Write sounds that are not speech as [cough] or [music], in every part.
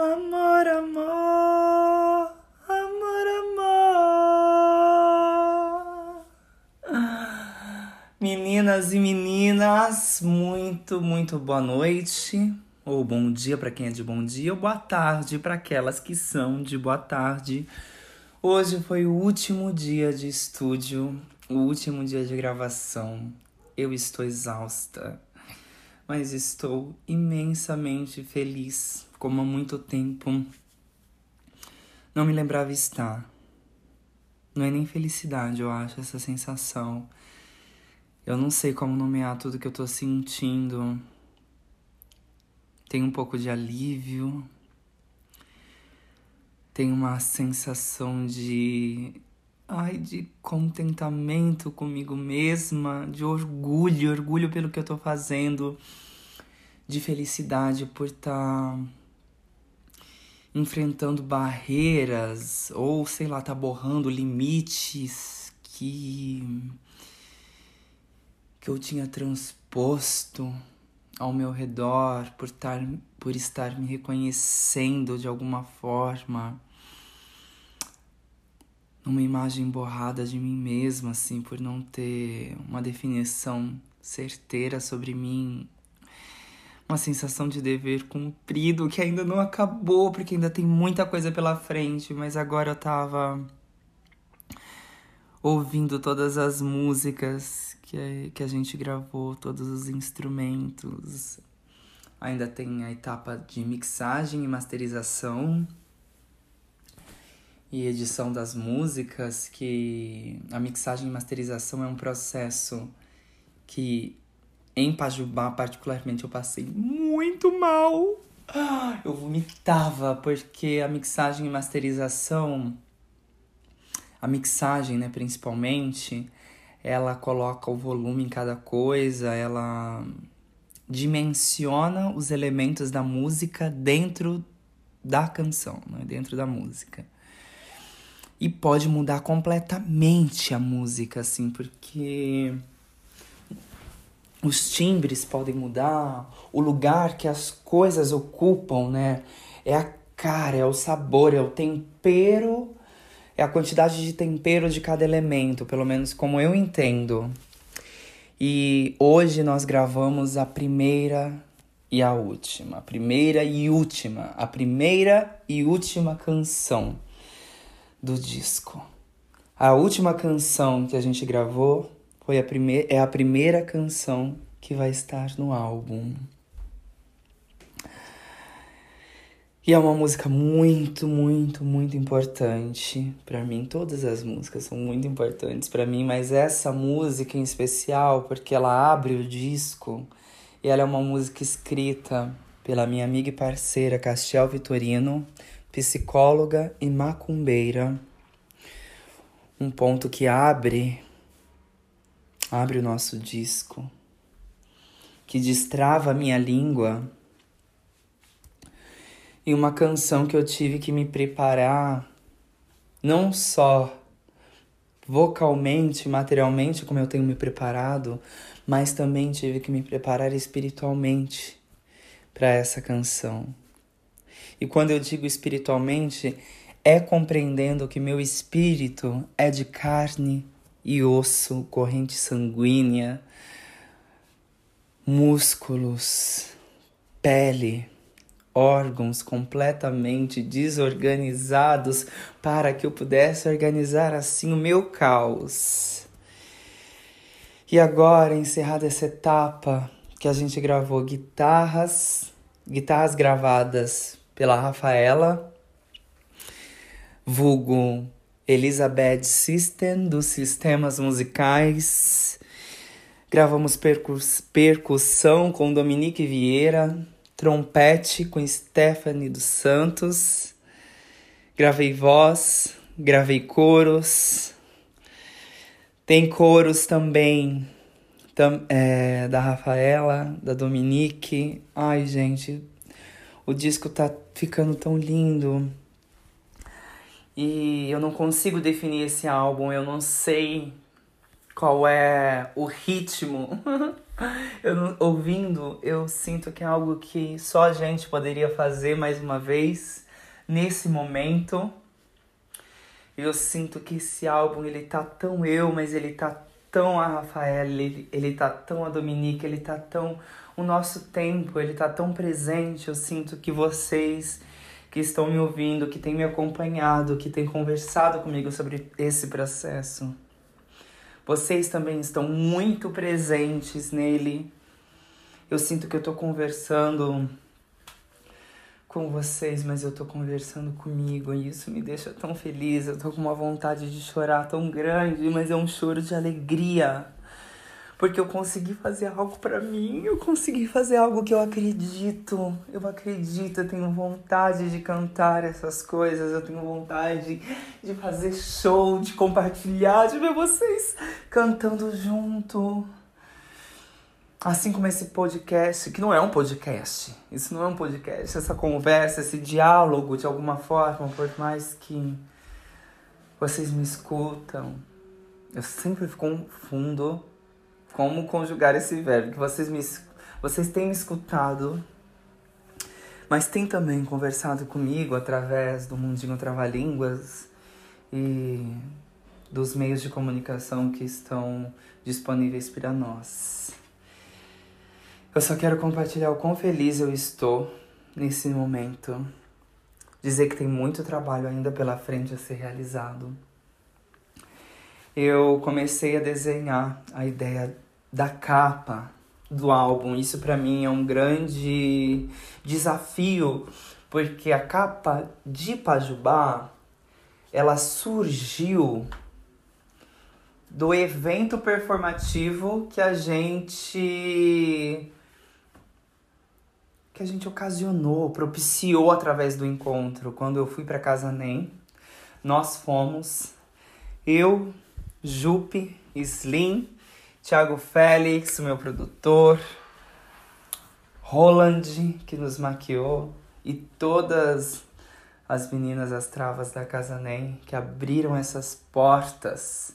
Amor, amor, amor, amor. Meninas e meninas, muito, muito boa noite. Ou bom dia para quem é de bom dia, ou boa tarde para aquelas que são de boa tarde. Hoje foi o último dia de estúdio, o último dia de gravação. Eu estou exausta, mas estou imensamente feliz como há muito tempo não me lembrava estar. Não é nem felicidade, eu acho, essa sensação. Eu não sei como nomear tudo que eu tô sentindo. Tem um pouco de alívio. Tem uma sensação de. Ai, de contentamento comigo mesma, de orgulho, orgulho pelo que eu tô fazendo, de felicidade por estar. Tá enfrentando barreiras ou sei lá, tá borrando limites que que eu tinha transposto ao meu redor por estar por estar me reconhecendo de alguma forma numa imagem borrada de mim mesma assim por não ter uma definição certeira sobre mim uma sensação de dever cumprido que ainda não acabou, porque ainda tem muita coisa pela frente, mas agora eu tava ouvindo todas as músicas que, que a gente gravou, todos os instrumentos. Ainda tem a etapa de mixagem e masterização e edição das músicas, que a mixagem e masterização é um processo que em Pajubá, particularmente, eu passei muito mal. Eu vomitava porque a mixagem e masterização, a mixagem, né, principalmente, ela coloca o volume em cada coisa, ela dimensiona os elementos da música dentro da canção, né, dentro da música. E pode mudar completamente a música, assim, porque os timbres podem mudar, o lugar que as coisas ocupam, né? É a cara, é o sabor, é o tempero, é a quantidade de tempero de cada elemento, pelo menos como eu entendo. E hoje nós gravamos a primeira e a última, a primeira e última, a primeira e última canção do disco. A última canção que a gente gravou foi a primeira, é a primeira canção que vai estar no álbum. E é uma música muito, muito, muito importante para mim. Todas as músicas são muito importantes para mim, mas essa música em especial, porque ela abre o disco e ela é uma música escrita pela minha amiga e parceira Castiel Vitorino, psicóloga e macumbeira. Um ponto que abre abre o nosso disco, que destrava a minha língua. E uma canção que eu tive que me preparar, não só vocalmente, materialmente, como eu tenho me preparado, mas também tive que me preparar espiritualmente para essa canção. E quando eu digo espiritualmente, é compreendendo que meu espírito é de carne e osso, corrente sanguínea, músculos, pele, órgãos completamente desorganizados para que eu pudesse organizar assim o meu caos. E agora, encerrada essa etapa que a gente gravou guitarras, guitarras gravadas pela Rafaela, vulgo Elizabeth System, dos sistemas musicais. Gravamos percus percussão com Dominique Vieira, trompete com Stephanie dos Santos. Gravei voz, gravei coros. Tem coros também tam, é, da Rafaela, da Dominique. Ai, gente, o disco tá ficando tão lindo. E eu não consigo definir esse álbum, eu não sei qual é o ritmo [laughs] Eu, ouvindo, eu sinto que é algo que só a gente poderia fazer mais uma vez nesse momento. Eu sinto que esse álbum ele tá tão eu, mas ele tá tão a Rafaela, ele, ele tá tão a Dominique, ele tá tão o nosso tempo, ele tá tão presente. Eu sinto que vocês que estão me ouvindo, que têm me acompanhado, que têm conversado comigo sobre esse processo, vocês também estão muito presentes nele. Eu sinto que eu tô conversando com vocês, mas eu tô conversando comigo e isso me deixa tão feliz. Eu tô com uma vontade de chorar tão grande, mas é um choro de alegria. Porque eu consegui fazer algo para mim, eu consegui fazer algo que eu acredito. Eu acredito, eu tenho vontade de cantar essas coisas, eu tenho vontade de fazer show, de compartilhar, de ver vocês cantando junto. Assim como esse podcast, que não é um podcast, isso não é um podcast, essa conversa, esse diálogo de alguma forma, por mais que vocês me escutam, eu sempre confundo como conjugar esse verbo, que vocês me vocês têm me escutado, mas têm também conversado comigo através do Mundinho Trava-Línguas e dos meios de comunicação que estão disponíveis para nós. Eu só quero compartilhar o quão feliz eu estou nesse momento. Dizer que tem muito trabalho ainda pela frente a ser realizado. Eu comecei a desenhar a ideia da capa do álbum. Isso para mim é um grande desafio, porque a capa de Pajubá ela surgiu do evento performativo que a gente que a gente ocasionou, propiciou através do encontro. Quando eu fui para casa Nem, nós fomos eu, Jupe, Slim, Thiago Félix, meu produtor, Roland, que nos maquiou, e todas as meninas, as travas da Casa Nem, que abriram essas portas.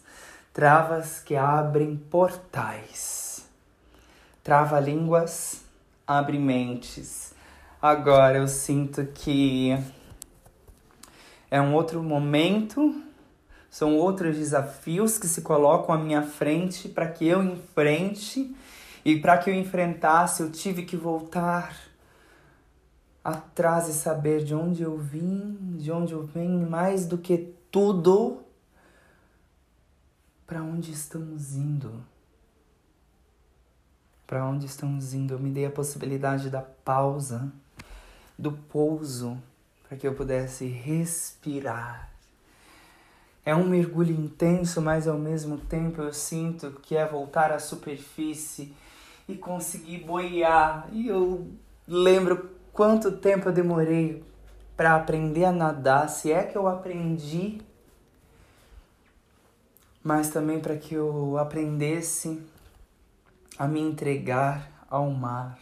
Travas que abrem portais. Trava-línguas abre mentes. Agora eu sinto que é um outro momento, são outros desafios que se colocam à minha frente para que eu enfrente e para que eu enfrentasse, eu tive que voltar atrás e saber de onde eu vim, de onde eu venho, mais do que tudo, para onde estamos indo para onde estamos indo. Eu me dei a possibilidade da pausa, do pouso, para que eu pudesse respirar. É um mergulho intenso, mas ao mesmo tempo eu sinto que é voltar à superfície e conseguir boiar. E eu lembro quanto tempo eu demorei para aprender a nadar, se é que eu aprendi, mas também para que eu aprendesse a me entregar ao mar.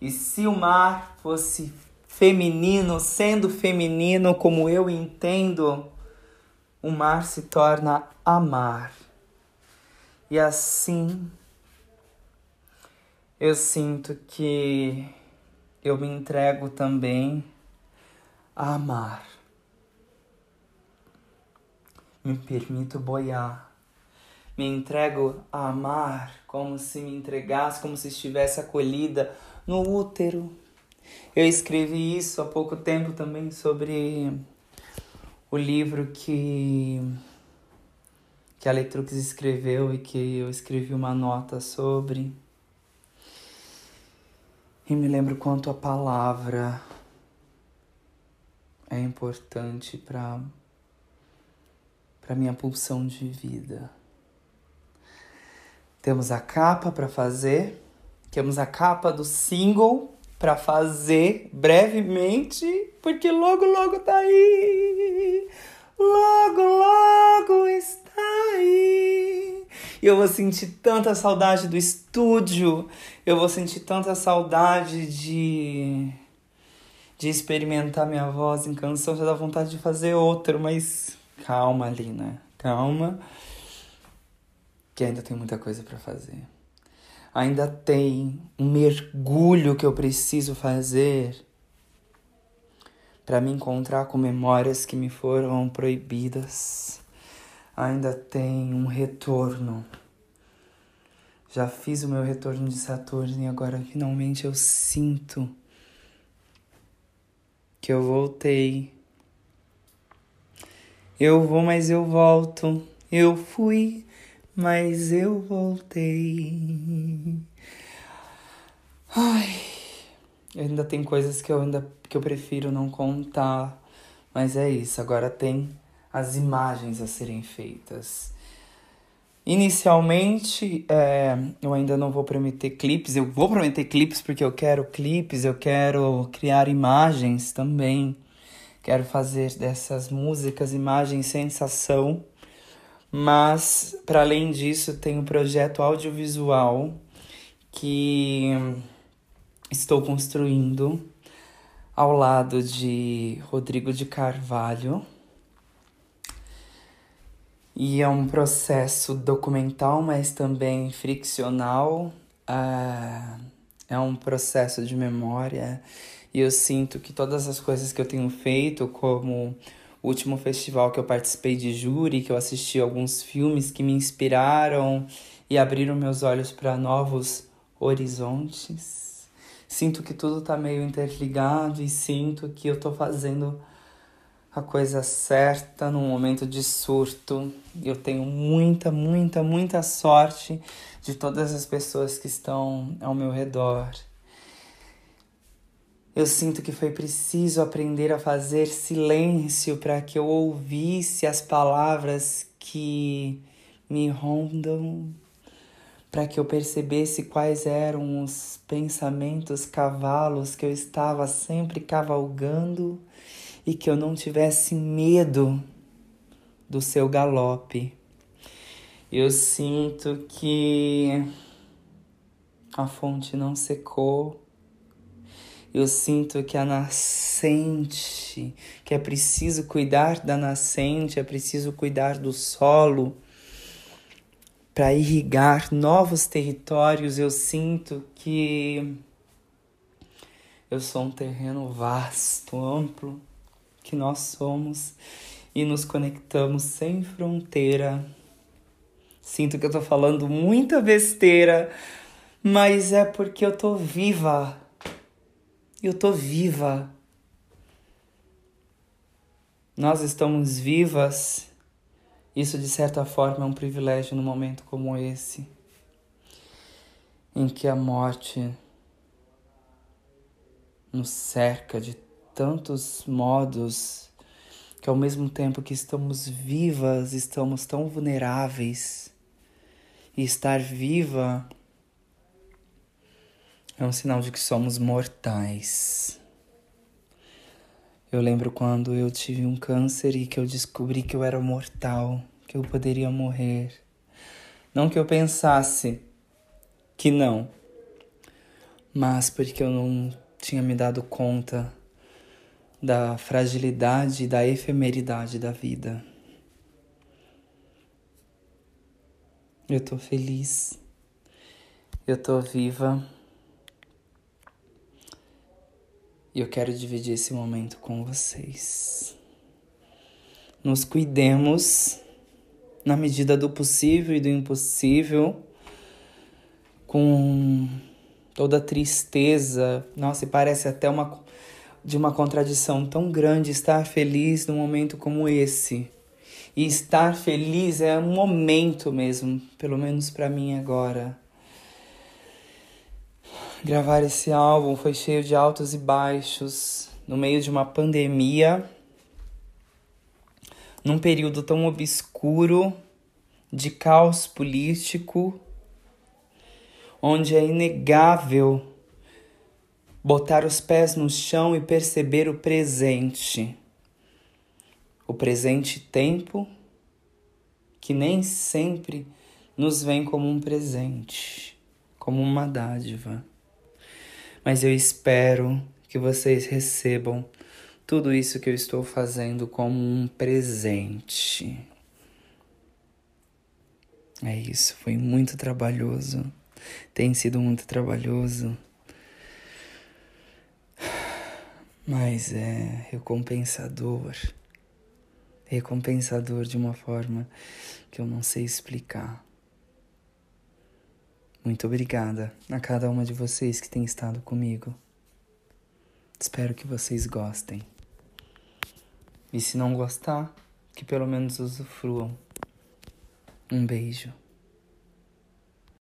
E se o mar fosse feminino, sendo feminino como eu entendo, o mar se torna amar. E assim eu sinto que eu me entrego também a amar. Me permito boiar me entrego a amar como se me entregasse, como se estivesse acolhida no útero. Eu escrevi isso há pouco tempo também sobre o livro que que a Letrux escreveu e que eu escrevi uma nota sobre. E me lembro quanto a palavra é importante para para minha pulsão de vida. Temos a capa para fazer, temos a capa do single para fazer brevemente, porque logo logo tá aí. Logo logo está aí. E eu vou sentir tanta saudade do estúdio, eu vou sentir tanta saudade de de experimentar minha voz em canção, já dá vontade de fazer outro, mas calma, Lina, calma porque ainda tem muita coisa para fazer. Ainda tem um mergulho que eu preciso fazer para me encontrar com memórias que me foram proibidas. Ainda tem um retorno. Já fiz o meu retorno de Saturno e agora finalmente eu sinto que eu voltei. Eu vou, mas eu volto. Eu fui, mas eu voltei. Ai, ainda tem coisas que eu ainda que eu prefiro não contar, mas é isso. Agora tem as imagens a serem feitas. Inicialmente, é, eu ainda não vou prometer clipes. Eu vou prometer clipes porque eu quero clipes, eu quero criar imagens também. Quero fazer dessas músicas imagens sensação mas, para além disso, tem um projeto audiovisual que estou construindo ao lado de Rodrigo de Carvalho. E é um processo documental, mas também friccional. Uh, é um processo de memória. E eu sinto que todas as coisas que eu tenho feito, como o último festival que eu participei de júri, que eu assisti alguns filmes que me inspiraram e abriram meus olhos para novos horizontes. Sinto que tudo tá meio interligado e sinto que eu tô fazendo a coisa certa num momento de surto. Eu tenho muita, muita, muita sorte de todas as pessoas que estão ao meu redor. Eu sinto que foi preciso aprender a fazer silêncio para que eu ouvisse as palavras que me rondam, para que eu percebesse quais eram os pensamentos cavalos que eu estava sempre cavalgando e que eu não tivesse medo do seu galope. Eu sinto que a fonte não secou eu sinto que a nascente, que é preciso cuidar da nascente, é preciso cuidar do solo para irrigar novos territórios. Eu sinto que eu sou um terreno vasto, amplo, que nós somos e nos conectamos sem fronteira. Sinto que eu tô falando muita besteira, mas é porque eu tô viva eu tô viva. Nós estamos vivas. Isso, de certa forma, é um privilégio num momento como esse, em que a morte nos cerca de tantos modos que, ao mesmo tempo que estamos vivas, estamos tão vulneráveis. E estar viva é um sinal de que somos mortais. Eu lembro quando eu tive um câncer e que eu descobri que eu era mortal, que eu poderia morrer. Não que eu pensasse que não, mas porque eu não tinha me dado conta da fragilidade e da efemeridade da vida. Eu tô feliz, eu tô viva. E eu quero dividir esse momento com vocês. Nos cuidemos na medida do possível e do impossível, com toda a tristeza. Nossa, e parece até uma de uma contradição tão grande estar feliz num momento como esse. E estar feliz é um momento mesmo, pelo menos para mim agora. Gravar esse álbum foi cheio de altos e baixos, no meio de uma pandemia, num período tão obscuro de caos político, onde é inegável botar os pés no chão e perceber o presente. O presente tempo que nem sempre nos vem como um presente, como uma dádiva mas eu espero que vocês recebam tudo isso que eu estou fazendo como um presente. É isso, foi muito trabalhoso. Tem sido muito trabalhoso. Mas é recompensador. Recompensador de uma forma que eu não sei explicar. Muito obrigada a cada uma de vocês que tem estado comigo. Espero que vocês gostem. E se não gostar, que pelo menos usufruam. Um beijo.